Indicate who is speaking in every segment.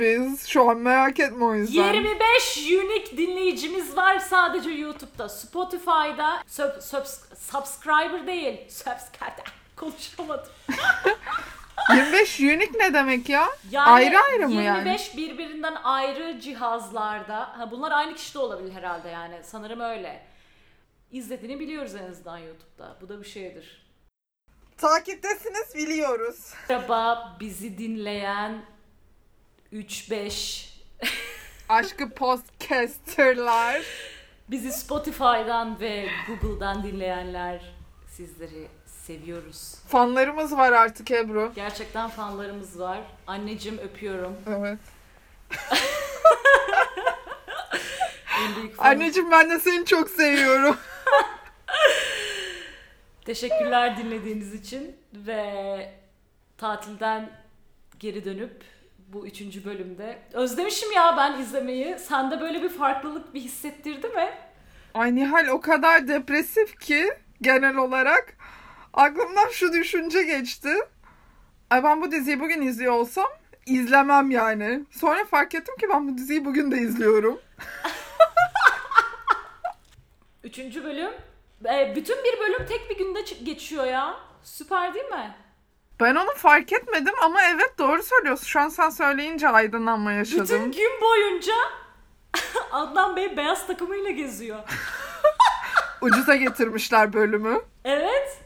Speaker 1: Değiliz biz. Şu an merak etme o yüzden.
Speaker 2: 25 unique dinleyicimiz var sadece YouTube'da. Spotify'da sub, sub- subscriber değil. Subscribe. Konuşamadım.
Speaker 1: 25 unique ne demek ya?
Speaker 2: Yani
Speaker 1: ayrı ayrı mı
Speaker 2: 25
Speaker 1: yani?
Speaker 2: birbirinden ayrı cihazlarda. Ha, bunlar aynı kişi de olabilir herhalde yani. Sanırım öyle. İzlediğini biliyoruz en azından YouTube'da. Bu da bir şeydir.
Speaker 1: Takiptesiniz biliyoruz.
Speaker 2: Merhaba bizi dinleyen 3-5
Speaker 1: Aşkı podcasterlar.
Speaker 2: bizi Spotify'dan ve Google'dan dinleyenler sizleri seviyoruz.
Speaker 1: Fanlarımız var artık Ebru.
Speaker 2: Gerçekten fanlarımız var. Anneciğim öpüyorum.
Speaker 1: Evet. Anneciğim ben de seni çok seviyorum.
Speaker 2: Teşekkürler dinlediğiniz için ve tatilden geri dönüp bu üçüncü bölümde özlemişim ya ben izlemeyi. Sende böyle bir farklılık bir hissettirdi mi?
Speaker 1: Ay Nihal o kadar depresif ki genel olarak aklımdan şu düşünce geçti. Ay ben bu diziyi bugün izliyor olsam izlemem yani. Sonra fark ettim ki ben bu diziyi bugün de izliyorum.
Speaker 2: Üçüncü bölüm. E, bütün bir bölüm tek bir günde geçiyor ya. Süper değil mi?
Speaker 1: Ben onu fark etmedim ama evet doğru söylüyorsun. Şu an sen söyleyince aydınlanma yaşadım.
Speaker 2: Bütün gün boyunca Adnan Bey beyaz takımıyla geziyor.
Speaker 1: Ucuza getirmişler bölümü.
Speaker 2: Evet.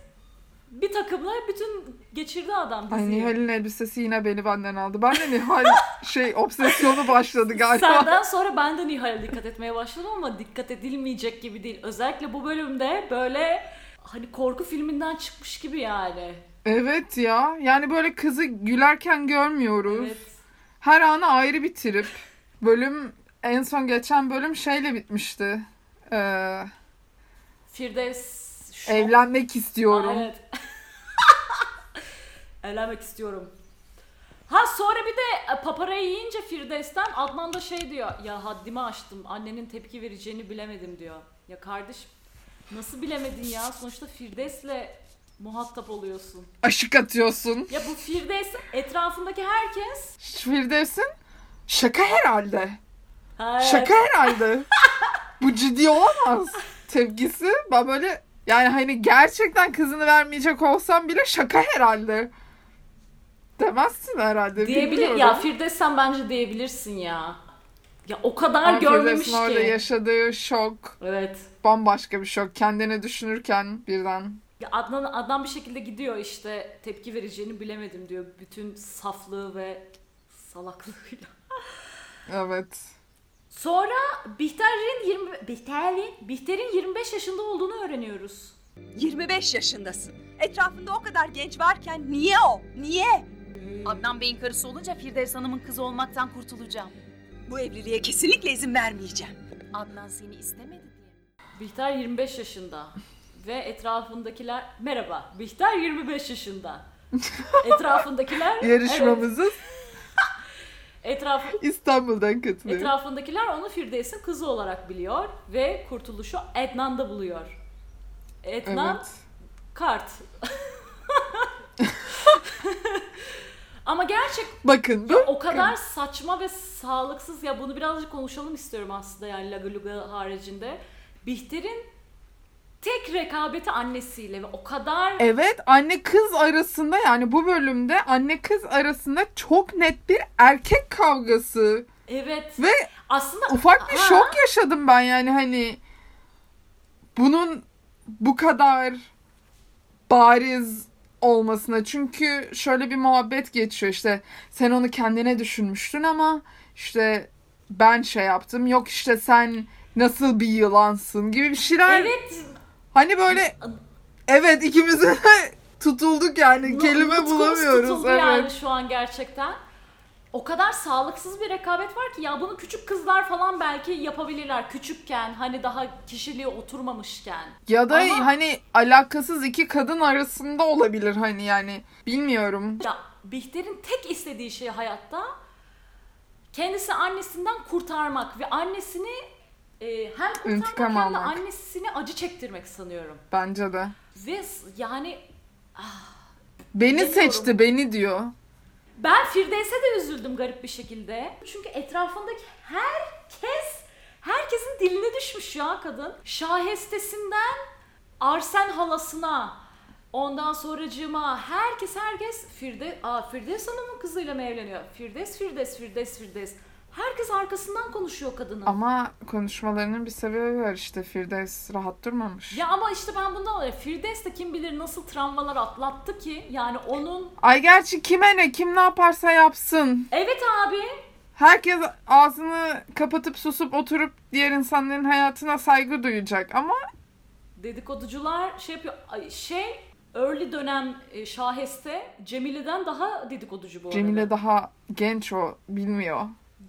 Speaker 2: Bir takımla bütün geçirdi adam
Speaker 1: Ay
Speaker 2: diziyi.
Speaker 1: Nihal'in elbisesi yine beni benden aldı. Ben de Nihal şey obsesyonu başladı galiba.
Speaker 2: Senden sonra ben de Nihal'e dikkat etmeye başladım ama dikkat edilmeyecek gibi değil. Özellikle bu bölümde böyle hani korku filminden çıkmış gibi yani.
Speaker 1: Evet ya. Yani böyle kızı gülerken görmüyoruz.
Speaker 2: Evet.
Speaker 1: Her anı ayrı bir trip. Bölüm en son geçen bölüm şeyle bitmişti. Ee,
Speaker 2: Firdevs şok.
Speaker 1: evlenmek istiyorum.
Speaker 2: Aa, Evet. Evlenmek istiyorum. Ha sonra bir de e, paparayı yiyince Firdevs'ten Adnan da şey diyor. Ya haddimi aştım. Annenin tepki vereceğini bilemedim diyor. Ya kardeşim nasıl bilemedin ya? Sonuçta Firdevs'le muhatap oluyorsun.
Speaker 1: Aşık atıyorsun.
Speaker 2: Ya bu Firdevs etrafındaki herkes
Speaker 1: Firdevs'in şaka herhalde.
Speaker 2: Ha,
Speaker 1: Şaka herhalde. Bu ciddi olamaz. Tepkisi ben böyle yani hani gerçekten kızını vermeyecek olsam bile şaka herhalde. Demezsin herhalde.
Speaker 2: diyebilir
Speaker 1: bilmiyorum.
Speaker 2: ya Firdevs sen bence diyebilirsin ya. Ya o kadar
Speaker 1: Ama
Speaker 2: görmemiş
Speaker 1: Firdevs'in orada
Speaker 2: ki.
Speaker 1: yaşadığı şok
Speaker 2: Evet.
Speaker 1: bambaşka bir şok. Kendini düşünürken birden.
Speaker 2: Ya Adnan, Adnan bir şekilde gidiyor işte tepki vereceğini bilemedim diyor. Bütün saflığı ve salaklığıyla.
Speaker 1: Evet.
Speaker 2: Sonra Bihter'in 20 Bihter'in Bihter'in 25 yaşında olduğunu öğreniyoruz.
Speaker 3: 25 yaşındasın. Etrafında o kadar genç varken niye o? Niye?
Speaker 4: Adnan Bey'in karısı olunca Firdevs Hanım'ın kızı olmaktan kurtulacağım.
Speaker 3: Bu evliliğe kesinlikle izin vermeyeceğim.
Speaker 4: Adnan seni istemedi diye.
Speaker 2: Bihter 25 yaşında ve etrafındakiler merhaba Bihter 25 yaşında. Etrafındakiler evet,
Speaker 1: Yarışmamızı
Speaker 2: etraf,
Speaker 1: İstanbul'dan katılıyor.
Speaker 2: etrafındakiler onu Firdevs'in kızı olarak biliyor ve kurtuluşu Ednan'da buluyor. Ednan
Speaker 1: Evet.
Speaker 2: kart. Ama gerçek
Speaker 1: Bakın bu
Speaker 2: o kadar saçma ve sağlıksız ya bunu birazcık konuşalım istiyorum aslında yani Laga Luga haricinde. Bihter'in tek rekabeti annesiyle ve o kadar
Speaker 1: Evet anne kız arasında yani bu bölümde anne kız arasında çok net bir erkek kavgası.
Speaker 2: Evet.
Speaker 1: Ve
Speaker 2: aslında
Speaker 1: ufak bir
Speaker 2: Ha,
Speaker 1: şok yaşadım ben yani hani bunun bu kadar bariz olmasına. Çünkü şöyle bir muhabbet geçiyor işte sen onu kendine düşünmüştün ama işte ben şey yaptım yok işte sen nasıl bir yılansın gibi bir şeyler
Speaker 2: Evet
Speaker 1: hani böyle evet ikimiz de tutulduk yani kelime
Speaker 2: nutkumuz
Speaker 1: bulamıyoruz evet.
Speaker 2: yani şu an gerçekten. O kadar sağlıksız bir rekabet var ki ya bunu küçük kızlar falan belki yapabilirler küçükken hani daha kişiliği oturmamışken.
Speaker 1: Ya da
Speaker 2: Ama-
Speaker 1: hani alakasız iki kadın arasında olabilir hani yani bilmiyorum.
Speaker 2: Ya Bihter'in tek istediği şey hayatta kendisi annesinden kurtarmak ve annesini e, hem kurtarmak
Speaker 1: İntikam
Speaker 2: hem de
Speaker 1: almak.
Speaker 2: annesini acı çektirmek sanıyorum.
Speaker 1: Bence de.
Speaker 2: Ve yani
Speaker 1: Beni
Speaker 2: Bilemiyorum.
Speaker 1: seçti beni diyor.
Speaker 2: Ben Firdevs'e de üzüldüm garip bir şekilde. Çünkü etrafındaki herkes, herkesin diline düşmüş ya kadın. Şahestesinden Arsen halasına, ondan sonracığıma herkes herkes Firde, aa Firdevs Hanım'ın kızıyla mı evleniyor? Firdevs, Firdevs, Firdevs, Firdevs. Herkes arkasından konuşuyor kadının.
Speaker 1: Ama konuşmalarının bir sebebi var işte Firdevs rahat durmamış.
Speaker 2: Ya ama işte ben bundan dolayı Firdevs de kim bilir nasıl travmalar atlattı ki yani onun
Speaker 1: Ay gerçi kime ne kim ne yaparsa yapsın.
Speaker 2: evet abi
Speaker 1: Herkes ağzını kapatıp susup oturup diğer insanların hayatına saygı duyacak ama
Speaker 2: dedikoducular şey yapıyor şey early dönem e, şaheste Cemile'den daha dedikoducu bu arada.
Speaker 1: Cemile daha genç o bilmiyor.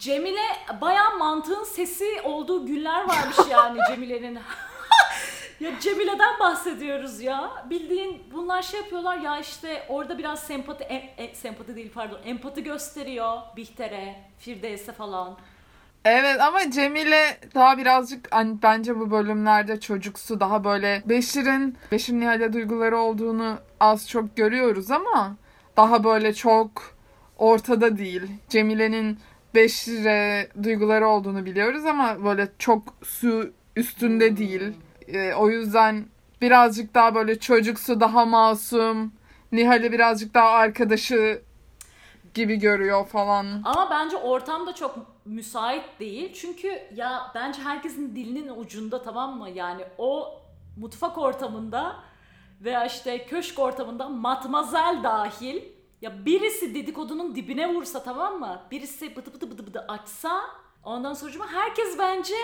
Speaker 2: Cemile bayağı mantığın sesi olduğu günler varmış yani Cemile'nin. ya Cemile'den bahsediyoruz ya. Bildiğin bunlar şey yapıyorlar ya işte orada biraz sempati, em- e, sempati değil pardon, empati gösteriyor Bihter'e, Firdevs'e falan.
Speaker 1: Evet ama Cemile daha birazcık hani bence bu bölümlerde çocuksu daha böyle Beşir'in Beşir Nihal'e duyguları olduğunu az çok görüyoruz ama daha böyle çok ortada değil. Cemile'nin Beşir'e duyguları olduğunu biliyoruz ama böyle çok su üstünde değil. Ee, o yüzden birazcık daha böyle çocuksu daha masum. Nihal'i birazcık daha arkadaşı gibi görüyor falan.
Speaker 2: Ama bence ortam da çok müsait değil. Çünkü ya bence herkesin dilinin ucunda tamam mı? Yani o mutfak ortamında veya işte köşk ortamında matmazel dahil ya birisi dedikodunun dibine vursa tamam mı? Birisi bıdı bıdı bıdı bıdı açsa ondan sonra herkes bence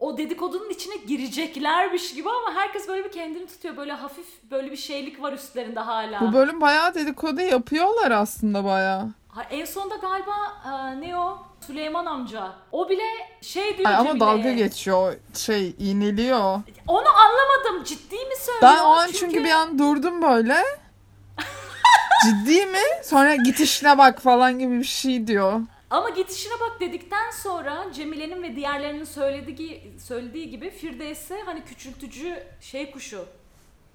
Speaker 2: o dedikodunun içine gireceklermiş gibi ama herkes böyle bir kendini tutuyor. Böyle hafif böyle bir şeylik var üstlerinde hala.
Speaker 1: Bu bölüm bayağı dedikodu yapıyorlar aslında bayağı.
Speaker 2: Ha, en sonda galiba e, ne o? Süleyman amca. O bile şey diyor
Speaker 1: Ay, ama dalga geçiyor. Şey iğneliyor.
Speaker 2: Onu anlamadım. Ciddi mi söylüyor?
Speaker 1: Ben o an çünkü, bir an durdum böyle. Ciddi mi? Sonra git işine bak falan gibi bir şey diyor.
Speaker 2: Ama gitişine bak dedikten sonra Cemile'nin ve diğerlerinin söylediği söylediği gibi Firdevs'e hani küçültücü şey kuşu.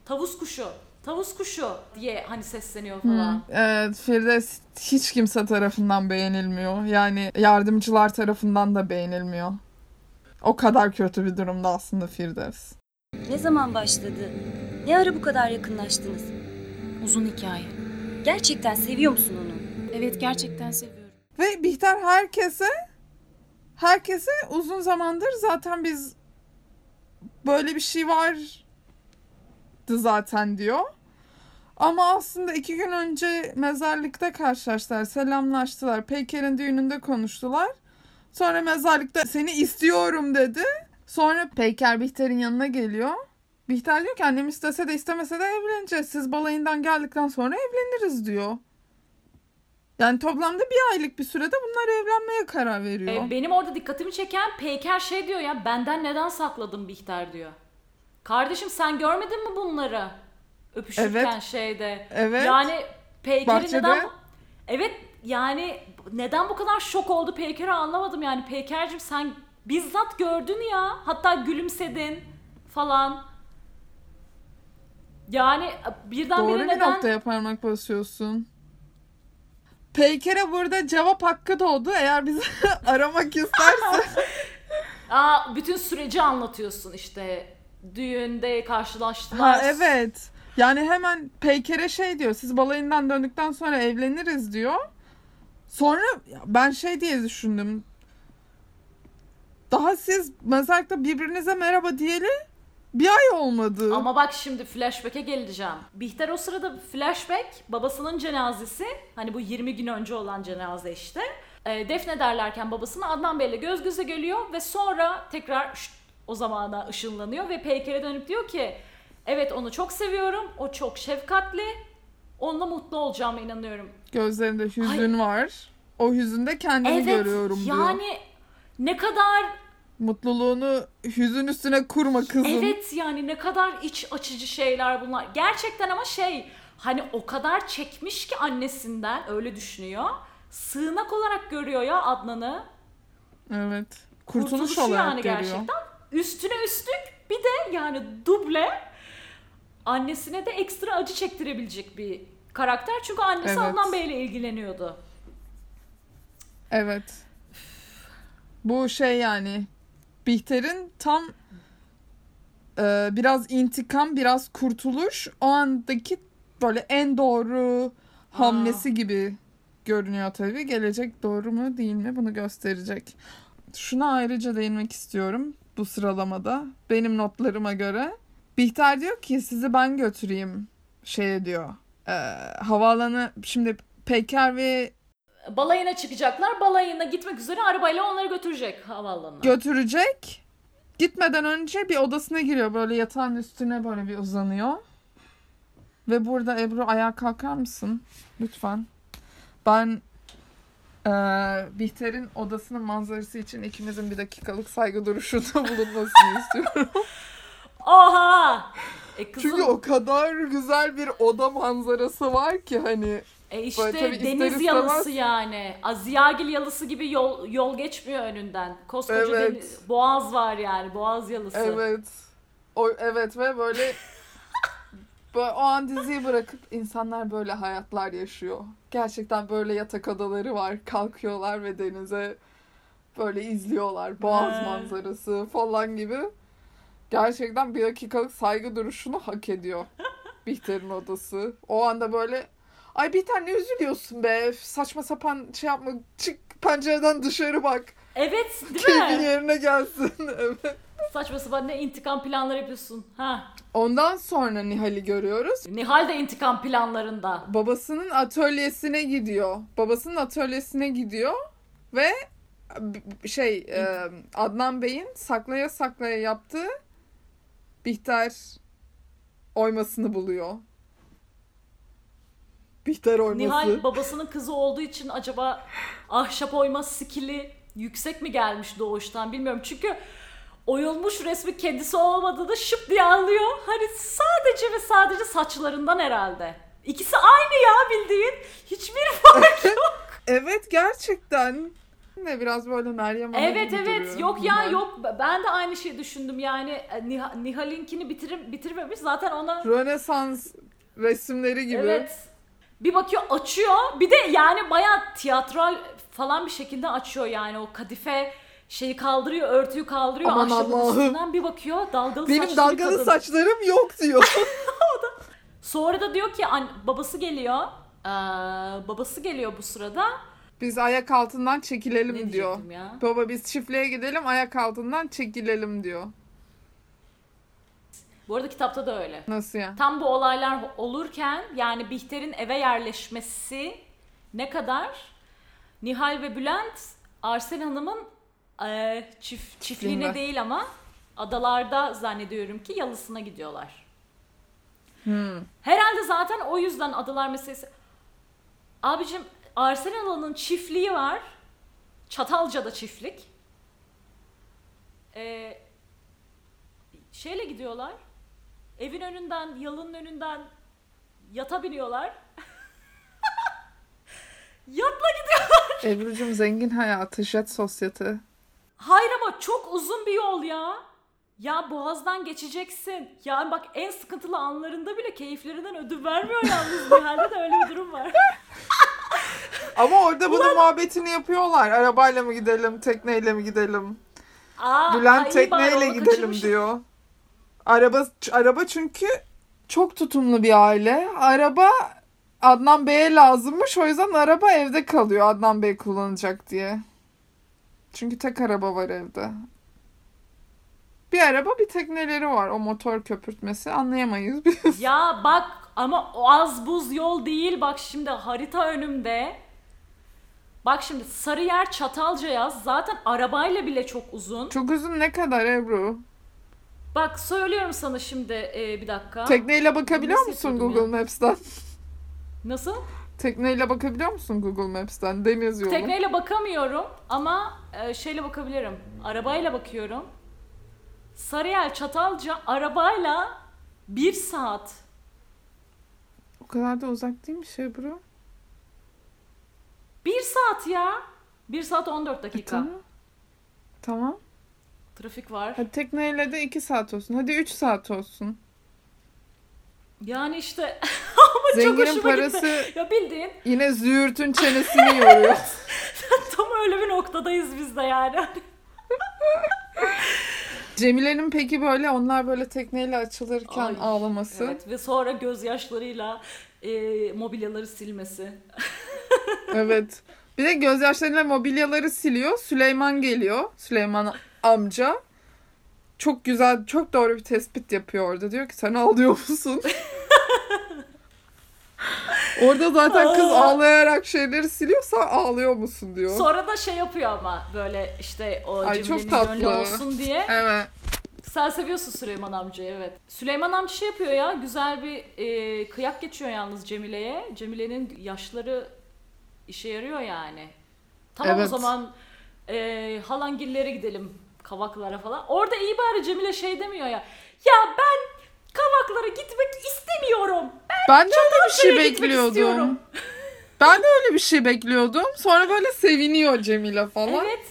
Speaker 2: Tavus kuşu. Tavus kuşu diye hani sesleniyor falan.
Speaker 1: Evet Firdevs hiç kimse tarafından beğenilmiyor. Yani yardımcılar tarafından da beğenilmiyor. O kadar kötü bir durumda aslında Firdevs.
Speaker 5: Ne zaman başladı? Ne ara bu kadar yakınlaştınız?
Speaker 4: Uzun hikaye.
Speaker 5: Gerçekten seviyor musun onu?
Speaker 4: Evet gerçekten seviyorum.
Speaker 1: Ve Bihter herkese herkese uzun zamandır zaten biz böyle bir şey vardı zaten diyor. Ama aslında iki gün önce mezarlıkta karşılaştılar, selamlaştılar. Peyker'in düğününde konuştular. Sonra mezarlıkta seni istiyorum dedi. Sonra Peyker Bihter'in yanına geliyor. Bihter diyor ki annem istese de istemese de evleneceğiz. Siz balayından geldikten sonra evleniriz diyor. Yani toplamda bir aylık bir sürede bunlar evlenmeye karar veriyor.
Speaker 2: E, benim orada dikkatimi çeken Peyker şey diyor ya benden neden sakladın Bihter diyor. Kardeşim sen görmedin mi bunları? Öpüşürken
Speaker 1: Evet.
Speaker 2: şeyde.
Speaker 1: Evet.
Speaker 2: Yani Peyker'i neden... Evet yani neden bu kadar şok oldu Peyker'i anlamadım yani. Peyker'cim sen bizzat gördün ya. Hatta gülümsedin falan. Yani birdenbire
Speaker 1: Doğru bir
Speaker 2: neden...
Speaker 1: noktaya parmak basıyorsun. Peyker'e burada cevap hakkı doğdu. Eğer bizi aramak isterse.
Speaker 2: Aa, bütün süreci anlatıyorsun işte. Düğünde karşılaştılar.
Speaker 1: ha evet. Yani hemen Peyker'e şey diyor. Siz balayından döndükten sonra evleniriz diyor. Sonra ben şey diye düşündüm. Daha siz mezarlıkta birbirinize merhaba diyeli bir ay olmadı.
Speaker 2: Ama bak şimdi flashback'e geleceğim. Bihter o sırada flashback babasının cenazesi hani bu 20 gün önce olan cenaze işte. E, defnederlerken babasını Adnan Bey'le göz göze geliyor ve sonra tekrar şşt, o zamana ışınlanıyor ve Peyker'e dönüp diyor ki evet onu çok seviyorum o çok şefkatli onunla mutlu olacağıma inanıyorum.
Speaker 1: Gözlerinde hüzün var. O hüzünde kendimi
Speaker 2: evet
Speaker 1: görüyorum diyor.
Speaker 2: yani ne kadar
Speaker 1: Mutluluğunu hüzün üstüne kurma kızım.
Speaker 2: Evet yani ne kadar iç açıcı şeyler bunlar. Gerçekten ama şey hani o kadar çekmiş ki annesinden öyle düşünüyor. Sığınak olarak görüyor ya Adnan'ı.
Speaker 1: Evet. Kurtuluş
Speaker 2: Kurtuluşu
Speaker 1: olarak
Speaker 2: yani
Speaker 1: görüyor.
Speaker 2: gerçekten. Üstüne üstlük bir de yani duble annesine de ekstra acı çektirebilecek bir karakter. Çünkü annesi
Speaker 1: Evet.
Speaker 2: Adnan Bey'le ilgileniyordu.
Speaker 1: Evet. Bu şey yani Bihter'in tam e, biraz intikam, biraz kurtuluş o andaki böyle en doğru hamlesi gibi görünüyor tabii. Gelecek doğru mu değil mi bunu gösterecek. Şuna ayrıca değinmek istiyorum bu sıralamada. Benim notlarıma göre. Bihter diyor ki sizi ben götüreyim şey diyor. E, havaalanı şimdi Peker ve
Speaker 2: Balayına çıkacaklar. Balayına gitmek üzere arabayla onları götürecek havaalanına.
Speaker 1: götürecek. Gitmeden önce bir odasına giriyor. Böyle yatağın üstüne böyle bir uzanıyor. Ve burada Ebru ayağa kalkar mısın? Lütfen. Ben eee Bihter'in odasının manzarası için ikimizin bir dakikalık saygı duruşunda bulunmasını istiyorum.
Speaker 2: Oha! E kızım,
Speaker 1: Çünkü o kadar güzel bir oda manzarası var ki hani
Speaker 2: e işte
Speaker 1: Böyle tabii ister
Speaker 2: deniz
Speaker 1: istemez-
Speaker 2: yalısı yani. Aziyagil yalısı gibi yol yol geçmiyor önünden. Koskoca
Speaker 1: Evet.
Speaker 2: deniz, boğaz var yani. Boğaz yalısı.
Speaker 1: Evet. O evet ve böyle böyle o an diziyi bırakıp insanlar böyle hayatlar yaşıyor. Gerçekten böyle yatak odaları var. Kalkıyorlar ve denize böyle izliyorlar. Boğaz
Speaker 2: He.
Speaker 1: manzarası falan gibi. Gerçekten bir dakikalık saygı duruşunu hak ediyor. Bihter'in odası. O anda böyle Ay Bihter ne üzülüyorsun be? Saçma sapan şey yapma. Çık pencereden dışarı bak.
Speaker 2: Evet değil
Speaker 1: Keyfin
Speaker 2: mi?
Speaker 1: yerine gelsin. evet.
Speaker 2: Saçma sapan ne intikam planları yapıyorsun. Ha.
Speaker 1: Ondan sonra Nihal'i görüyoruz.
Speaker 2: Nihal de intikam planlarında.
Speaker 1: Babasının atölyesine gidiyor. Babasının atölyesine gidiyor ve şey Adnan Bey'in saklaya saklaya yaptığı Bihter oymasını buluyor. Bihter oyması.
Speaker 2: Nihal babasının kızı olduğu için acaba ahşap oyma skili yüksek mi gelmiş doğuştan bilmiyorum. Çünkü oyulmuş resmi kendisi olmadığını şıp diye anlıyor. Hani sadece ve sadece saçlarından herhalde. İkisi aynı ya bildiğin. Hiçbir fark yok.
Speaker 1: Evet gerçekten. Ne biraz böyle Meryem Ana
Speaker 2: evet evet
Speaker 1: duruyor
Speaker 2: yok ya
Speaker 1: Nihal.
Speaker 2: yok ben de aynı şeyi düşündüm yani e, Niha- Nihal'inkini bitirim, bitirmemiş zaten ona
Speaker 1: Rönesans resimleri gibi.
Speaker 2: Evet. Bir bakıyor açıyor. Bir de yani bayağı tiyatral falan bir şekilde açıyor yani o kadife şeyi kaldırıyor, örtüyü kaldırıyor.
Speaker 1: Aman Allah'ım.
Speaker 2: bir bakıyor dalgalı
Speaker 1: Benim
Speaker 2: saçlı bir
Speaker 1: dalgalı
Speaker 2: kadın.
Speaker 1: saçlarım yok diyor.
Speaker 2: Sonra da diyor ki an- babası geliyor. Ee, babası geliyor bu sırada.
Speaker 1: Biz ayak altından çekilelim
Speaker 2: Ne
Speaker 1: diyor.
Speaker 2: ya?
Speaker 1: Baba biz çiftliğe gidelim ayak altından çekilelim diyor.
Speaker 2: Bu arada kitapta da öyle.
Speaker 1: Nasıl ya?
Speaker 2: Tam bu olaylar olurken yani Bihter'in eve yerleşmesi ne kadar Nihal ve Bülent Arsen Hanım'ın e, çift, çiftliğine değil ama adalarda zannediyorum ki yalısına gidiyorlar.
Speaker 1: Hmm.
Speaker 2: Herhalde zaten o yüzden adalar meselesi. Abicim Arsen Hanım'ın çiftliği var. Çatalca'da çiftlik. Ee, şeyle gidiyorlar. Evin önünden, yalının önünden yata biniyorlar. Yatla gidiyor.
Speaker 1: Ebru'cum zengin hayatı, jet sosyete.
Speaker 2: Hayır ama çok uzun bir yol ya. Ya boğazdan geçeceksin. Yani bak en sıkıntılı anlarında bile keyiflerinden ödün vermiyor yalnız. Nihal'de de öyle bir durum var.
Speaker 1: Ama orada bunun muhabbetini yapıyorlar. Arabayla mı gidelim, tekneyle mi gidelim?
Speaker 2: Aa,
Speaker 1: Bülent tekneyle gidelim
Speaker 2: kaçırmışım.
Speaker 1: diyor. Araba araba çünkü çok tutumlu bir aile. Araba Adnan Bey'e lazımmış. O yüzden araba evde kalıyor Adnan Bey kullanacak diye. Çünkü tek araba var evde. Bir araba bir tekneleri var. O motor köpürtmesi anlayamayız biz.
Speaker 2: Ya bak ama o az buz yol değil. Bak şimdi harita önümde. Bak şimdi Sarıyer Çatalca yaz. Zaten arabayla bile çok uzun.
Speaker 1: Çok uzun ne kadar Ebru?
Speaker 2: Bak söylüyorum sana şimdi e, bir dakika.
Speaker 1: Tekneyle bakabiliyor
Speaker 2: Nasıl
Speaker 1: musun Google Maps'ten?
Speaker 2: Nasıl?
Speaker 1: Tekneyle bakabiliyor musun Google Maps'ten? Deniz yolu.
Speaker 2: Tekneyle bakamıyorum ama e, şeyle bakabilirim. Arabayla bakıyorum. Sarıyer Çatalca arabayla bir saat.
Speaker 1: O kadar da uzak değilmiş Ebru.
Speaker 2: Bir saat ya. Bir saat 14
Speaker 1: E,
Speaker 2: dakika.
Speaker 1: tamam. Tamam.
Speaker 2: Trafik var.
Speaker 1: Hadi tekneyle de 2 saat olsun. Hadi 3 saat olsun.
Speaker 2: Yani işte ama çok
Speaker 1: Zenginin
Speaker 2: hoşuma
Speaker 1: parası
Speaker 2: gitti. Ya bildiğin
Speaker 1: yine züğürtün çenesini yoruyor.
Speaker 2: tam Öyle bir noktadayız biz de yani.
Speaker 1: Cemile'nin peki böyle onlar böyle tekneyle açılırken
Speaker 2: Ay,
Speaker 1: ağlaması.
Speaker 2: Evet ve sonra gözyaşlarıyla e, mobilyaları silmesi.
Speaker 1: Evet. Bir de gözyaşlarıyla mobilyaları siliyor. Süleyman geliyor. Süleyman amca. Çok güzel, çok doğru bir tespit yapıyor orada. Diyor ki sen ağlıyor musun? orada zaten kız ağlayarak şeyleri siliyorsa ağlıyor musun diyor.
Speaker 2: Sonra da şey yapıyor ama böyle işte o
Speaker 1: Ay, tatlı.
Speaker 2: gönlü olsun diye.
Speaker 1: Evet.
Speaker 2: Sen seviyorsun Süleyman amcayı evet. Süleyman amca şey yapıyor ya güzel bir e, kıyak geçiyor yalnız Cemile'ye. Cemile'nin yaşları işe yarıyor yani. Tamam o
Speaker 1: Evet.
Speaker 2: zaman e, halangillere gidelim kavaklara falan. Orada iyi bari Cemile şey demiyor ya. Ya ben kavaklara gitmek istemiyorum.
Speaker 1: Ben de öyle bir şey bekliyordum. Ben de öyle bir şey bekliyordum. Sonra böyle seviniyor Cemile falan.
Speaker 2: Evet.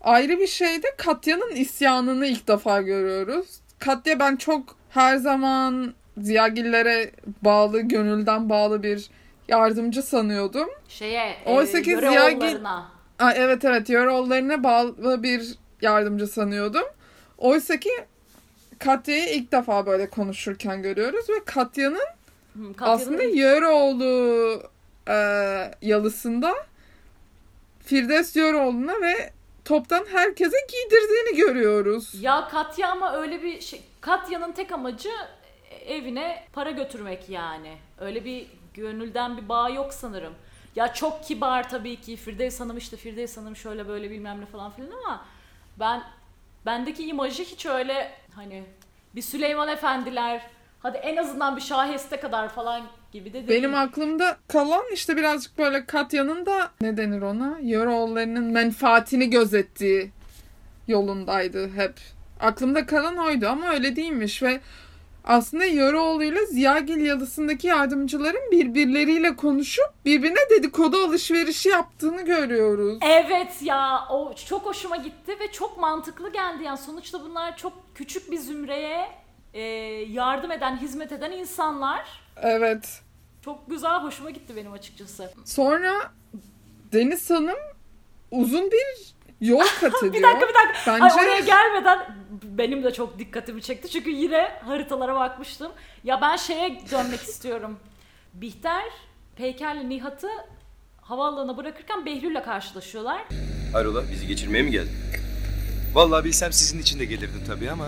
Speaker 1: Ayrı bir şey de Katya'nın isyanını ilk defa görüyoruz. Katya ben çok her zaman Ziyagillere bağlı, gönülden bağlı bir yardımcı sanıyordum.
Speaker 2: Şeye
Speaker 1: Oysa ki
Speaker 2: e, yöre
Speaker 1: Ziyagil-. Aa, evet evet, Yoroğullarına bağlı bir yardımcı sanıyordum. Oysa ki Katya'yı ilk defa böyle konuşurken görüyoruz ve Katya'nın
Speaker 2: Hı, Katya'nın
Speaker 1: aslında Yöreoğlu e, yalısında Firdevs Yöreoğlu'na ve toptan herkese giydirdiğini görüyoruz.
Speaker 2: Ya Katya ama öyle bir şey. Katya'nın tek amacı evine para götürmek yani. Öyle bir gönülden bir bağ yok sanırım. Ya çok kibar tabii ki Firdevs Hanım işte Firdevs Hanım şöyle böyle bilmem ne falan filan ama ben bendeki imajı hiç öyle hani bir Süleyman Efendiler hadi en azından bir Şahiste kadar falan gibi de değil.
Speaker 1: Benim aklımda kalan işte birazcık böyle Katya'nın da ne denir ona? Yöreoğullarının menfaatini gözettiği yolundaydı hep. Aklımda kalan oydu ama öyle değilmiş ve aslında Yöreoğlu ile Ziyagil yalısındaki yardımcıların birbirleriyle konuşup birbirine dedikodu alışverişi yaptığını görüyoruz.
Speaker 2: Evet ya o çok hoşuma gitti ve çok mantıklı geldi yani sonuçta bunlar çok küçük bir zümreye e, yardım eden, hizmet eden insanlar.
Speaker 1: Evet.
Speaker 2: Çok güzel, hoşuma gitti benim açıkçası.
Speaker 1: Sonra Deniz Hanım uzun bir yol kat ediyor.
Speaker 2: Bir dakika bir dakika.
Speaker 1: Bence
Speaker 2: Ay oraya gelmeden benim de çok dikkatimi çekti. Çünkü yine haritalara bakmıştım. Ya ben şeye dönmek istiyorum. Bihter, Peyker'le Nihat'ı havaalanına bırakırken Behlül'le karşılaşıyorlar.
Speaker 6: Hayrola bizi geçirmeye mi geldin?
Speaker 7: Vallahi bilsem sizin için de gelirdim tabii ama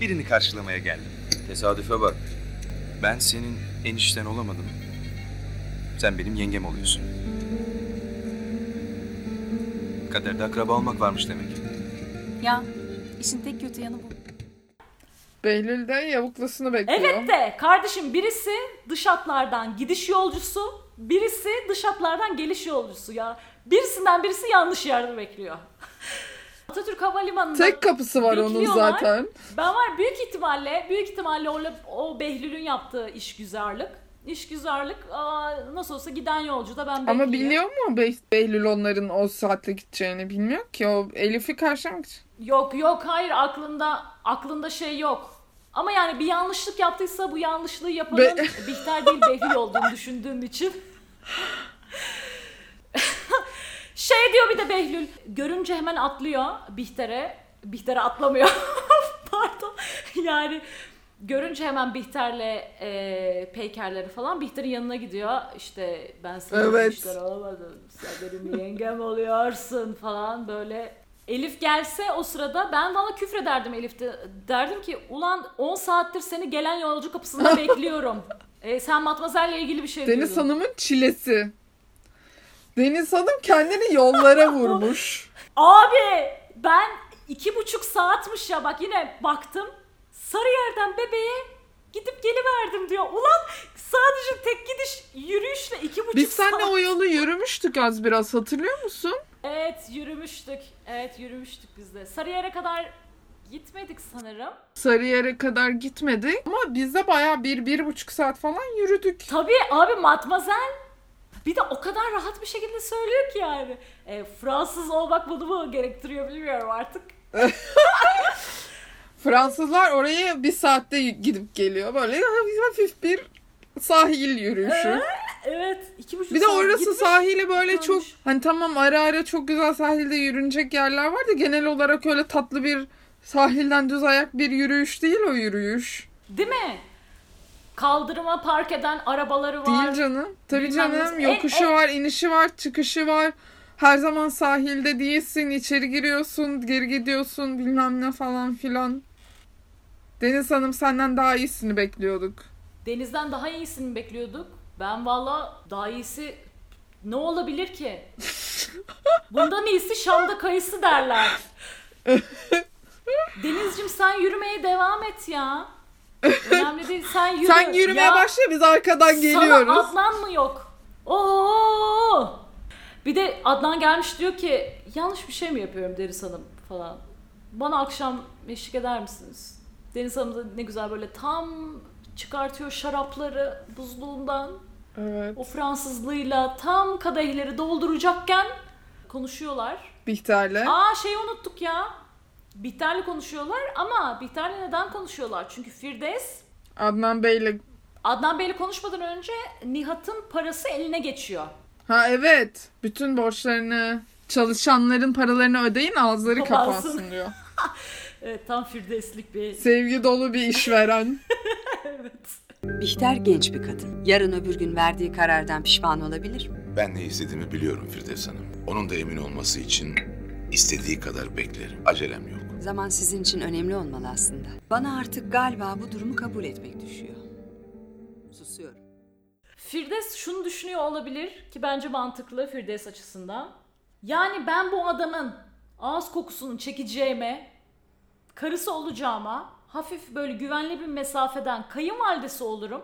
Speaker 7: birini karşılamaya geldim.
Speaker 6: Tesadüfe bak.
Speaker 7: Ben senin enişten olamadım. Sen benim yengem oluyorsun. Kaderde akraba olmak varmış demek.
Speaker 4: Ya işin tek kötü yanı bu.
Speaker 1: Behlül de yavuklusunu bekliyor.
Speaker 2: Evet de kardeşim birisi dış hatlardan gidiş yolcusu, birisi dış hatlardan geliş yolcusu ya. Birisinden birisi yanlış yerde bekliyor. Atatürk Havalimanı'nda
Speaker 1: Tek kapısı var onun zaten.
Speaker 2: Ben var büyük ihtimalle büyük ihtimalle o, o Behlül'ün yaptığı işgüzarlık. İşgüzarlık aa, nasıl olsa giden yolcu da ben bekliyor.
Speaker 1: Ama biliyor mu Bey- Behlül onların o saatte gideceğini bilmiyor ki. O Elif'i karşılamak için.
Speaker 2: Yok yok hayır aklında aklında şey yok. Ama yani bir yanlışlık yaptıysa bu yanlışlığı yapanın
Speaker 1: Be-
Speaker 2: Bihter değil Behlül olduğunu düşündüğüm için. şey diyor bir de Behlül. Görünce hemen atlıyor Bihter'e. Bihter'e atlamıyor. Pardon. Yani görünce hemen Bihter'le e, Peyker'leri falan Bihter'in yanına gidiyor. İşte ben sana
Speaker 1: Evet.
Speaker 2: Bihter olamadım. Sen benim yengem oluyorsun falan böyle. Elif gelse o sırada ben valla küfrederdim Elif'te. Derdim ki ulan 10 saattir seni gelen yolcu kapısında bekliyorum. E, sen Matmazel'le ilgili bir şey
Speaker 1: Deniz
Speaker 2: diyordun.
Speaker 1: Hanım'ın çilesi. Deniz Hanım kendini yollara vurmuş.
Speaker 2: Abi ben iki buçuk saatmiş ya bak yine baktım. Sarıyer'den bebeğe gidip geliverdim diyor. Ulan sadece tek gidiş yürüyüşle iki buçuk
Speaker 1: Biz
Speaker 2: saat.
Speaker 1: seninle o yolu yürümüştük az biraz hatırlıyor musun?
Speaker 2: Evet yürümüştük. Evet yürümüştük biz de. Sarıyer'e kadar gitmedik sanırım.
Speaker 1: Sarıyer'e kadar gitmedik ama biz de bayağı bir, bir buçuk saat falan yürüdük.
Speaker 2: Tabii abi Matmazel bir de o kadar rahat bir şekilde söylüyor ki yani. E, Fransız olmak bunu mu gerektiriyor bilmiyorum artık.
Speaker 1: Fransızlar oraya bir saatte gidip geliyor. Böyle hafif bir sahil yürüyüşü.
Speaker 2: Evet. iki buçuk
Speaker 1: Bir de orası
Speaker 2: gitmiş,
Speaker 1: sahili böyle
Speaker 2: dönmüş.
Speaker 1: çok hani tamam ara ara çok güzel sahilde yürünecek yerler var da genel olarak öyle tatlı bir sahilden düz ayak bir yürüyüş değil o yürüyüş.
Speaker 2: Değil mi? Kaldırıma park eden arabaları var.
Speaker 1: Değil canım. Tabii
Speaker 2: Bilmem
Speaker 1: canım.
Speaker 2: nasıl-
Speaker 1: Yokuşu
Speaker 2: E, e-
Speaker 1: var, inişi var, çıkışı var. Her zaman sahilde değilsin. içeri giriyorsun, geri gidiyorsun bilmem ne falan filan. Deniz Hanım senden daha iyisini bekliyorduk.
Speaker 2: Deniz'den daha iyisini bekliyorduk. Ben valla daha iyisi ne olabilir ki? Bundan iyisi Şam'da kayısı derler. Deniz'cim sen yürümeye devam et ya. Önemli değil sen yürü.
Speaker 1: Sen yürümeye
Speaker 2: Ya,
Speaker 1: başla biz arkadan
Speaker 2: Sana
Speaker 1: geliyoruz.
Speaker 2: Adnan mı yok? Oo! Bir de Adnan gelmiş diyor ki yanlış bir şey mi yapıyorum Deniz Hanım falan. Bana akşam eşlik eder misiniz? Deniz Hanım da ne güzel böyle tam çıkartıyor şarapları buzluğundan.
Speaker 1: Evet.
Speaker 2: O Fransızlığıyla tam kadehleri dolduracakken konuşuyorlar.
Speaker 1: Bihter'le.
Speaker 2: Aa şeyi unuttuk ya. Bihter'le konuşuyorlar ama Bihter'le neden konuşuyorlar? Çünkü Firdevs
Speaker 1: Adnan Bey'le.
Speaker 2: Adnan Bey'le konuşmadan önce Nihat'ın parası eline geçiyor.
Speaker 1: Ha evet. Bütün borçlarını, çalışanların paralarını ödeyin ağızları
Speaker 2: Kapansın.
Speaker 1: kapansın diyor.
Speaker 2: Evet tam Firdevslik bir...
Speaker 1: Sevgi dolu bir işveren.
Speaker 3: Bihter genç bir kadın. Yarın öbür gün verdiği karardan pişman olabilir.
Speaker 8: Ben ne istediğimi biliyorum Firdevs Hanım. Onun da emin olması için istediği kadar beklerim. Acelem yok.
Speaker 3: Zaman sizin için önemli olmalı aslında. Bana artık galiba bu durumu kabul etmek düşüyor. Susuyorum.
Speaker 2: Firdevs şunu düşünüyor olabilir ki bence mantıklı Firdevs açısından. Yani ben bu adamın ağız kokusunu çekeceğime, karısı olacağıma, hafif böyle güvenli bir mesafeden kayınvalidesi olurum.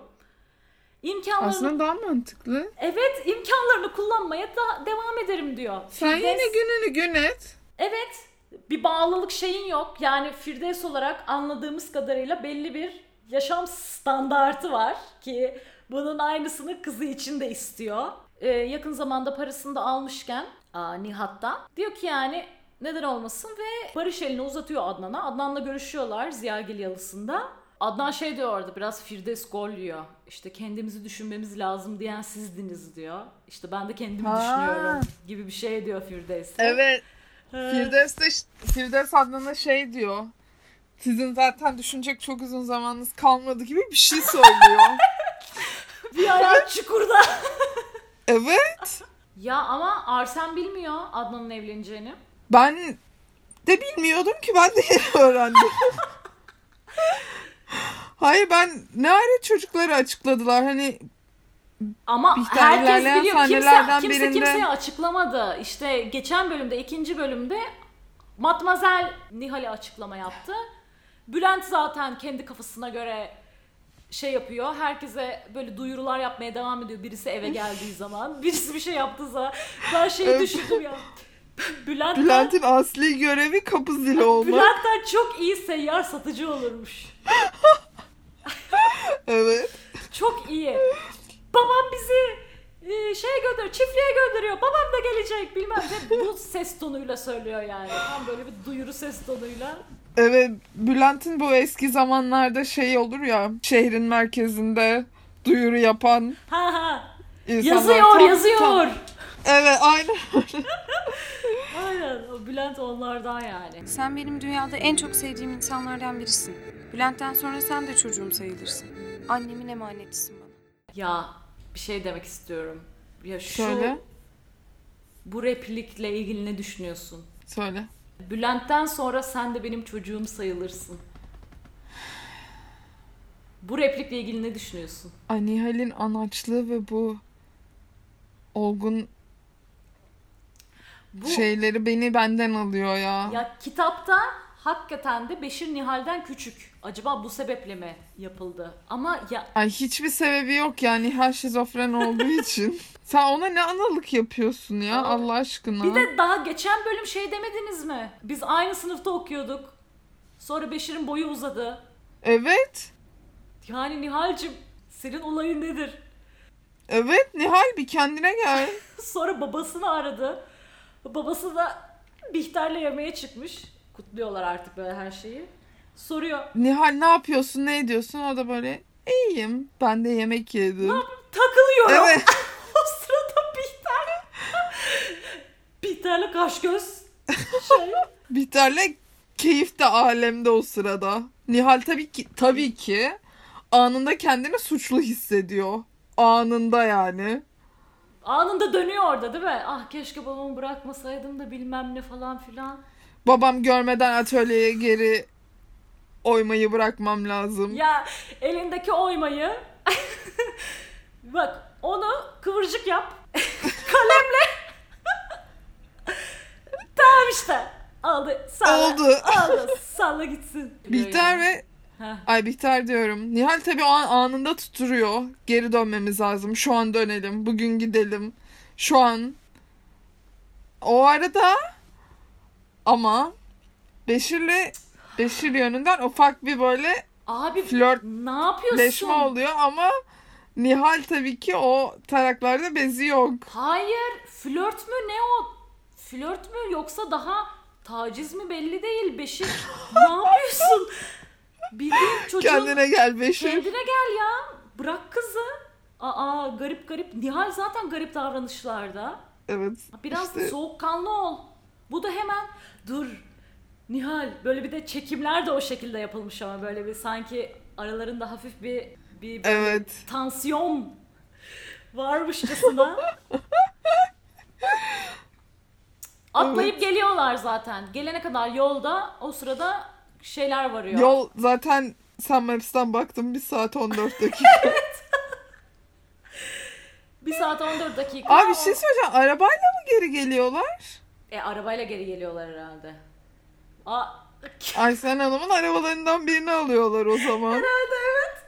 Speaker 2: İmkanlarını
Speaker 1: Aslında daha mantıklı.
Speaker 2: Evet, imkanlarını kullanmaya da devam ederim diyor.
Speaker 1: Sen
Speaker 2: Firdevs-
Speaker 1: yine gününü gün et.
Speaker 2: Evet, bir bağlılık şeyin yok. Yani Firdevs olarak anladığımız kadarıyla belli bir yaşam standartı var ki bunun aynısını kızı için de istiyor. Ee, yakın zamanda parasını da almışken aa, Nihat'tan diyor ki yani neden olmasın ve Barış elini uzatıyor Adnan'a. Adnan'la görüşüyorlar Ziyagil Yalısı'nda. Adnan şey diyor orada biraz Firdevs gol yiyor. İşte kendimizi düşünmemiz lazım diyen sizdiniz diyor. İşte ben de kendimi
Speaker 1: Ha.
Speaker 2: düşünüyorum gibi bir şey diyor Firdevs.
Speaker 1: Evet. Firdevs de Firdevs Adnan'a şey diyor. Sizin zaten düşünecek çok uzun zamanınız kalmadı gibi bir şey söylüyor.
Speaker 2: Bir ayağı çukurda.
Speaker 1: evet.
Speaker 2: Ya ama Arsen bilmiyor Adnan'ın evleneceğini.
Speaker 1: Ben de bilmiyordum ki ben de yeni öğrendim. Hayır ben ne ara çocukları açıkladılar hani
Speaker 2: Ama herkes biliyor. Kimse, kimse
Speaker 1: birinde-
Speaker 2: kimseye açıklamadı. İşte geçen bölümde, ikinci bölümde Matmazel Nihal'e açıklama yaptı. Bülent zaten kendi kafasına göre şey yapıyor. Herkese böyle duyurular yapmaya devam ediyor. Birisi eve geldiği zaman, birisi bir şey yaptığı zaman. Ben şeyi düşündüm ya. Bülent'ten,
Speaker 1: Bülent'in asli görevi kapı zili olmak.
Speaker 2: Bülent'ten çok iyi seyyar satıcı olurmuş.
Speaker 1: Evet.
Speaker 2: Çok iyi. Babam bizi e, şey gönder, çiftliğe gönderiyor. Babam da gelecek bilmem ne. Bu ses tonuyla söylüyor yani. Tam böyle bir duyuru ses tonuyla.
Speaker 1: Evet Bülent'in bu eski zamanlarda şey olur ya şehrin merkezinde duyuru yapan
Speaker 2: Ha ha. Yazıyor,
Speaker 1: Tam-
Speaker 2: yazıyor.
Speaker 1: tam- Evet aynen.
Speaker 2: Aynen. O Bülent onlardan yani.
Speaker 9: Sen benim dünyada en çok sevdiğim insanlardan birisin. Bülent'ten sonra sen de çocuğum sayılırsın. Annemin emanetisin bana.
Speaker 2: Ya bir şey demek istiyorum. Ya şu
Speaker 1: Söyle.
Speaker 2: bu replikle ilgili ne düşünüyorsun?
Speaker 1: Söyle.
Speaker 2: Bülent'ten sonra sen de benim çocuğum sayılırsın. Bu replikle ilgili ne düşünüyorsun?
Speaker 1: Ay Nihal'in anaçlığı ve bu olgun
Speaker 2: Bu
Speaker 1: şeyleri beni benden alıyor ya.
Speaker 2: Ya kitapta hakikaten de Beşir Nihal'den küçük. Acaba bu sebeple mi yapıldı? Ama ya
Speaker 1: Ay hiçbir sebebi yok ya Nihal şizofren olduğu için. Sen ona ne analık yapıyorsun ya
Speaker 2: Aa,
Speaker 1: Allah aşkına.
Speaker 2: bir de daha geçen bölüm şey demediniz mi? Biz aynı sınıfta okuyorduk. Sonra Beşir'in boyu uzadı.
Speaker 1: Evet.
Speaker 2: Yani Nihal'cim senin olayın nedir?
Speaker 1: Evet Nihal bir kendine gel.
Speaker 2: Sonra babasını aradı. Babası da Bihter'le yemeğe çıkmış. Kutluyorlar artık böyle her şeyi. Soruyor.
Speaker 1: Nihal ne yapıyorsun ne ediyorsun? O da böyle iyiyim ben de yemek yedim. Ne?
Speaker 2: Takılıyorum.
Speaker 1: Evet. o sırada Bihter.
Speaker 2: Bihter'le kaş göz. Şey.
Speaker 1: Bihter'le keyif de alemde o sırada. Nihal tabii ki tabii ki anında kendini suçlu hissediyor. Anında yani.
Speaker 2: Anında dönüyor orada değil mi? Ah keşke babamı bırakmasaydım da bilmem ne falan filan.
Speaker 1: Babam görmeden atölyeye geri oymayı bırakmam lazım.
Speaker 2: Ya elindeki oymayı bak onu kıvırcık yap kalemle tamam işte aldı salla
Speaker 1: Oldu.
Speaker 2: aldı salla gitsin
Speaker 1: Bihter ve
Speaker 2: Heh.
Speaker 1: Ay Bihter diyorum. Nihal tabii o an anında tuturuyor. Geri dönmemiz lazım. Şu an dönelim. Bugün gidelim. Şu an. O arada ama Beşir'le Beşir yönünden ufak bir böyle
Speaker 2: abi
Speaker 1: Flört
Speaker 2: ne yapıyorsun
Speaker 1: leşme oluyor ama Nihal tabii ki o taraklarda bezi yok.
Speaker 2: hayır flört mü ne o flört mü yoksa daha taciz mi belli değil Beşir ne yapıyorsun bildiğin çocuğun
Speaker 1: Kendine gel Beşir.
Speaker 2: Kendine gel ya. Bırak kızı. Aa garip garip. Nihal zaten garip davranışlarda.
Speaker 1: Evet.
Speaker 2: Biraz
Speaker 1: işte
Speaker 2: soğukkanlı ol. Bu da hemen dur. Nihal böyle bir de çekimler de o şekilde yapılmış ama böyle bir sanki aralarında hafif bir bir, bir
Speaker 1: Evet.
Speaker 2: tansiyon varmışçasına. Atlayıp geliyorlar zaten. Gelene kadar yolda o sırada şeyler varıyor.
Speaker 1: Yol zaten sen Maps'ten baktım 1 saat 14 dakika.
Speaker 2: Bir saat 14 dakika.
Speaker 1: Abi bir şey söyleyeceğim. Arabayla mı geri geliyorlar?
Speaker 2: E arabayla geri geliyorlar herhalde. Aa,
Speaker 1: Aysen Hanım'ın arabalarından birini alıyorlar o zaman.
Speaker 2: herhalde evet.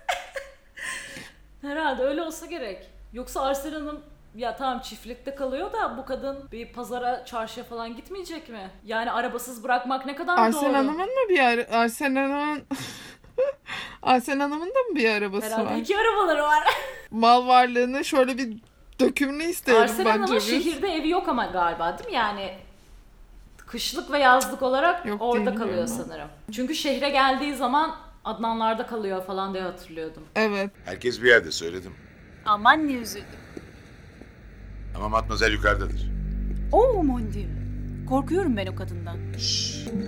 Speaker 2: herhalde öyle olsa gerek. Yoksa Arslan Hanım ya tamam çiftlikte kalıyor da bu kadın bir pazara çarşıya falan gitmeyecek mi? Yani arabasız bırakmak ne kadar
Speaker 1: Arsen
Speaker 2: doğru.
Speaker 1: Hanım'ın mı bir ara... Arsen Hanım'ın... Arsen Hanım'ın da mı bir arabası
Speaker 2: Herhalde
Speaker 1: var?
Speaker 2: iki arabaları var.
Speaker 1: Mal varlığını şöyle bir dökümünü isteyelim
Speaker 2: Arslan
Speaker 1: bence
Speaker 2: Hanım'ın
Speaker 1: biz.
Speaker 2: şehirde evi yok ama galiba değil mi? Yani kışlık ve yazlık olarak
Speaker 1: Yok
Speaker 2: orada kalıyor
Speaker 1: biliyorum
Speaker 2: sanırım. Çünkü şehre geldiği zaman Adnanlarda kalıyor falan diye hatırlıyordum.
Speaker 1: Evet.
Speaker 8: Herkes bir yerde söyledim.
Speaker 4: Aman ne üzüldüm.
Speaker 8: Ama matmazel yukarıdadır.
Speaker 4: Oo mon dieu. Korkuyorum ben o kadından.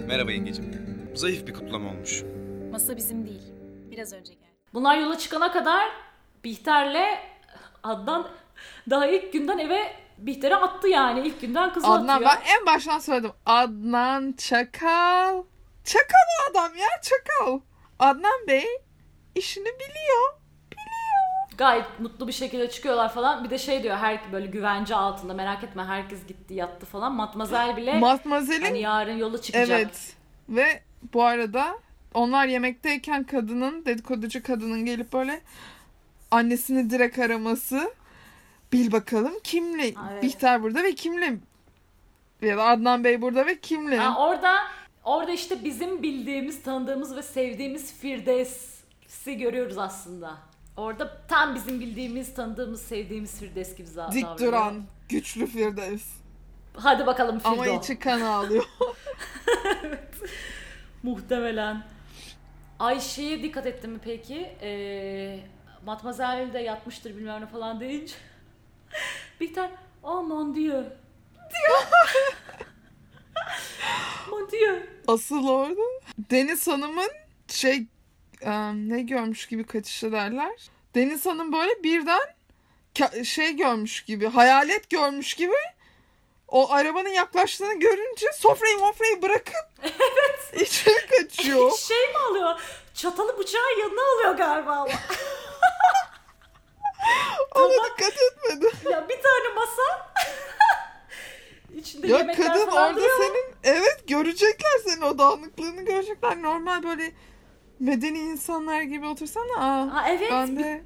Speaker 7: Merhaba yengecim. Zayıf bir kutlama olmuş.
Speaker 4: Masa bizim değil. Biraz önce geldi.
Speaker 2: Bunlar yola çıkana kadar Bihter'le Adnan daha ilk günden eve Bihter'e attı yani. ilk günden kızı
Speaker 1: Adnan
Speaker 2: atıyor.
Speaker 1: ben en baştan söyledim. Adnan Çakal. Çakal o adam ya çakal. Adnan Bey işini biliyor.
Speaker 2: Gayet mutlu bir şekilde çıkıyorlar falan. Bir de şey diyor her böyle güvence altında merak etme herkes gitti yattı falan. Matmazel bile
Speaker 1: Matmazel'in
Speaker 2: hani yarın yola çıkacak.
Speaker 1: Evet. Ve bu arada onlar yemekteyken kadının, dedikoducu kadının gelip böyle annesini direkt araması. Bil bakalım kimle?
Speaker 2: Evet.
Speaker 1: Bihter burada ve kimle? Ya da Adnan Bey burada ve kimle?
Speaker 2: Ha, orada orada işte bizim bildiğimiz, tanıdığımız ve sevdiğimiz Firdevs'i görüyoruz aslında. Orada tam bizim bildiğimiz, tanıdığımız, sevdiğimiz Firdevs gibi za-
Speaker 1: Dik
Speaker 2: davranıyor.
Speaker 1: duran, güçlü Firdevs.
Speaker 2: Hadi bakalım Firdo.
Speaker 1: Ama içi kan ağlıyor.
Speaker 2: Muhtemelen. Ayşe'ye dikkat ettin mi peki? Ee, Matmazel de yatmıştır bilmem ne falan deyince. Bihter, oh mon dieu. Diyor. mon dieu.
Speaker 1: Asıl orada. Deniz Hanım'ın şey e, ne görmüş gibi kaçışı derler. Deniz Hanım böyle birden şey görmüş gibi, hayalet görmüş gibi o arabanın yaklaştığını görünce sofrayı mofrayı bırakıp evet. içeri kaçıyor.
Speaker 2: Şey mi alıyor? Çatalı bıçağı yanına alıyor galiba ama.
Speaker 1: Ona dikkat etmedim.
Speaker 2: ya bir tane masa. İçinde
Speaker 1: Ya
Speaker 2: yemekler
Speaker 1: kadın
Speaker 2: falan
Speaker 1: orada senin evet görecekler senin o dağınıklığını görecekler. Normal böyle medeni insanlar gibi otursana. Aa,
Speaker 2: Ha evet.
Speaker 1: ben de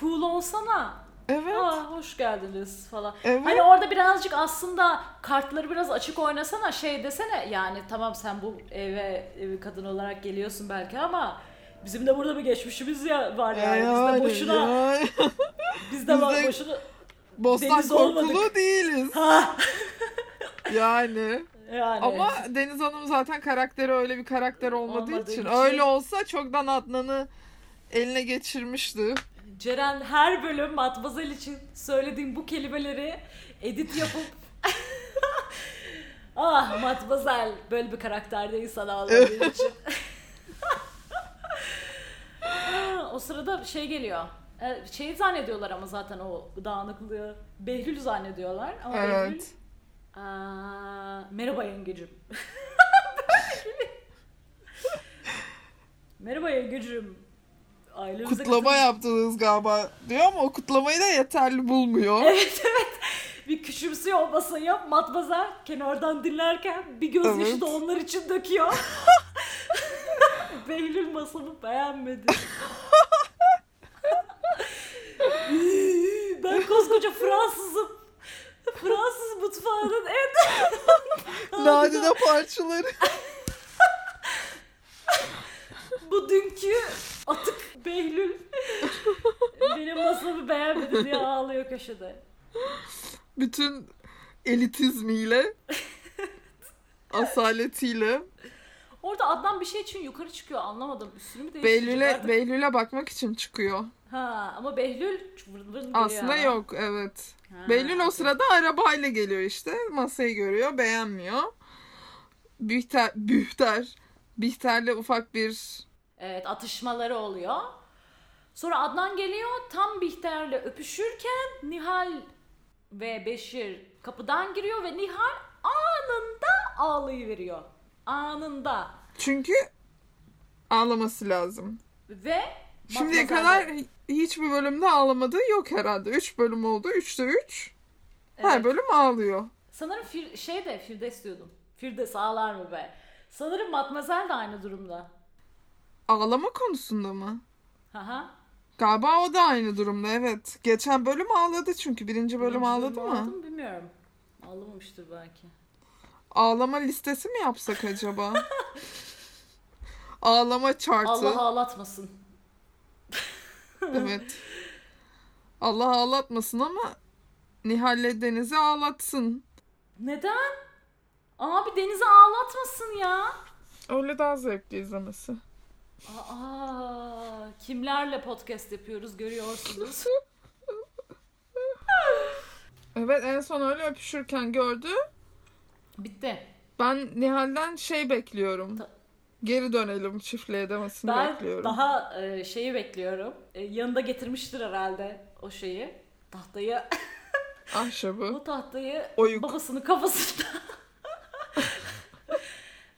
Speaker 2: cool olsana.
Speaker 1: evet.
Speaker 2: Aa hoş geldiniz falan.
Speaker 1: Evet.
Speaker 2: Hani orada birazcık aslında kartları biraz açık oynasana şey desene yani tamam sen bu eve, evi kadın olarak geliyorsun belki ama bizim de burada bir geçmişimiz ya var yani. Biz de
Speaker 1: Yani,
Speaker 2: boşuna
Speaker 1: yani.
Speaker 2: biz de
Speaker 1: biz de-
Speaker 2: boşuna
Speaker 1: Bostan
Speaker 2: Deniz olmadık.
Speaker 1: korkulu değiliz.
Speaker 2: ha
Speaker 1: Yani.
Speaker 2: Yani.
Speaker 1: Ama Deniz Hanım zaten karakteri öyle bir karakter olmadığı
Speaker 2: Olmadığı
Speaker 1: için.
Speaker 2: için.
Speaker 1: Öyle olsa çoktan Adnan'ı eline geçirmişti.
Speaker 2: Ceren her bölüm Matmazel için söylediğim bu kelimeleri edit yapıp Ah Matmazel böyle bir karakterde insan ağladığı için. O sırada şey geliyor. E, Şeyi zannediyorlar ama zaten o dağınıklığı. Behlül zannediyorlar. Ama Behlül
Speaker 1: Evet.
Speaker 2: Aa, merhaba yengecim. merhaba yengecim. Ailemize
Speaker 1: Kutlama
Speaker 2: katıl-
Speaker 1: yaptınız galiba diyor ama o kutlamayı da yeterli bulmuyor.
Speaker 2: Evet evet. Bir küçümsüyor o masayı. Matmazel kenardan dinlerken bir gözyaşı
Speaker 1: Evet.
Speaker 2: da onlar için döküyor. Behlül masamı beğenmedi. ben koskoca Fransızım. Fransız mutfağının en
Speaker 1: Nadide parçaları.
Speaker 2: Bu dünkü atık Behlül benim masamı beğenmedi diye ağlıyor köşede.
Speaker 1: Bütün elitizmiyle, asaletiyle
Speaker 2: Orada Adnan bir şey için yukarı çıkıyor anlamadım. Üstünü mü değiştirecek
Speaker 1: Behlül'e,
Speaker 2: artık?
Speaker 1: Behlül'e bakmak için çıkıyor.
Speaker 2: Ha ama Behlül vırn vırn
Speaker 1: Aslında
Speaker 2: geliyor.
Speaker 1: yok evet.
Speaker 2: Ha,
Speaker 1: Behlül o sırada arabayla geliyor işte. Masayı görüyor, beğenmiyor. Bihter, Bihter, Bihter'le ufak bir
Speaker 2: Evet atışmaları oluyor. Sonra Adnan geliyor tam Bihter'le öpüşürken Nihal ve Beşir kapıdan giriyor ve Nihal anında ağlayıveriyor. Anında.
Speaker 1: çünkü ağlaması lazım.
Speaker 2: Ve
Speaker 1: Şimdiye kadar hiçbir bölümde ağlamadığı yok herhalde. 3 bölüm oldu. 3'te 3. Her
Speaker 2: Evet.
Speaker 1: bölüm ağlıyor.
Speaker 2: Sanırım Fir şey de Firdevs diyordum. Firdevs ağlar mı be? Sanırım Matmazel de aynı durumda.
Speaker 1: Ağlama konusunda mı?
Speaker 2: Haha.
Speaker 1: Galiba o da aynı durumda evet. Geçen bölüm ağladı çünkü. Birinci bölüm
Speaker 2: Birinci
Speaker 1: ağladı
Speaker 2: bölüm
Speaker 1: mı?
Speaker 2: ağladı mı bilmiyorum. Ağlamamıştır belki.
Speaker 1: Ağlama listesi mi yapsak acaba? Ağlama chartı.
Speaker 2: Allah ağlatmasın.
Speaker 1: Evet. Allah ağlatmasın ama Nihal'le Deniz'i ağlatsın.
Speaker 2: Neden? Abi Deniz'i ağlatmasın ya.
Speaker 1: Öyle daha zevkli izlemesi.
Speaker 2: Aa, kimlerle podcast yapıyoruz görüyorsunuz.
Speaker 1: Evet en son öyle öpüşürken gördü.
Speaker 2: Bitti.
Speaker 1: Ben Nihal'den şey bekliyorum.
Speaker 2: Ta-
Speaker 1: Geri dönelim çiftliğe demesini
Speaker 2: Ben
Speaker 1: bekliyorum.
Speaker 2: daha e, şeyi bekliyorum. E, yanında getirmiştir herhalde o şeyi. Tahtayı.
Speaker 1: Ahşabı.
Speaker 2: O tahtayı
Speaker 1: Oyuk.
Speaker 2: babasının kafasında.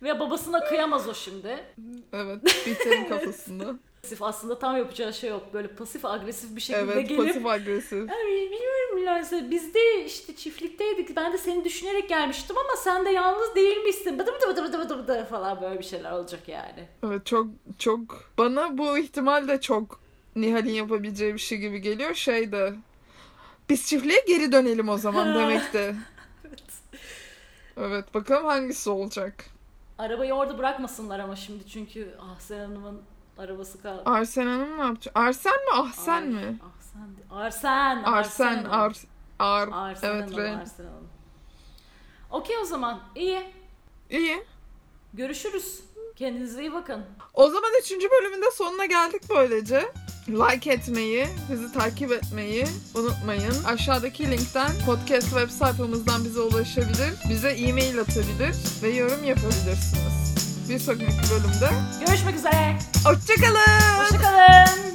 Speaker 2: Ve babasına kıyamaz o şimdi.
Speaker 1: Evet. Bihter'in kafasında.
Speaker 2: Pasif aslında tam yapacağı şey yok. Böyle pasif agresif bir şekilde
Speaker 1: evet
Speaker 2: gelip
Speaker 1: pasif agresif.
Speaker 2: Ay, bilmiyorum Milanse biz de işte çiftlikteydik. Ben de seni düşünerek gelmiştim ama sen de yalnız değilmişsin. Bıdı bıdı bıdı bıdı bıdı bıdı falan böyle bir şeyler olacak yani.
Speaker 1: Evet çok çok bana bu ihtimal de çok Nihal'in yapabileceği bir şey gibi geliyor. Şey de biz çiftliğe geri dönelim o zaman demek de. Evet bakalım hangisi olacak.
Speaker 2: Arabayı orada bırakmasınlar ama şimdi çünkü Ahsen Hanım'ın arabası kaldı.
Speaker 1: Arsen Hanım ne yapacak? Arsen mi Ahsen
Speaker 2: Ar-
Speaker 1: mi?
Speaker 2: Ahsen. Arsen.
Speaker 1: Arsen,
Speaker 2: Hanım.
Speaker 1: Ar, Ar,
Speaker 2: Arsen
Speaker 1: evet
Speaker 2: Hanım. Arsen Hanım. Okey o zaman. İyi.
Speaker 1: İyi.
Speaker 2: Görüşürüz. Kendinize iyi bakın.
Speaker 1: O zaman üçüncü bölümün de sonuna geldik böylece. Like etmeyi, bizi takip etmeyi unutmayın. Aşağıdaki linkten podcast web sayfamızdan bize ulaşabilir, bize e-mail atabilir ve yorum yapabilirsiniz. Bir sonraki bölümde
Speaker 2: Görüşmek üzere.
Speaker 1: hoşçakalın.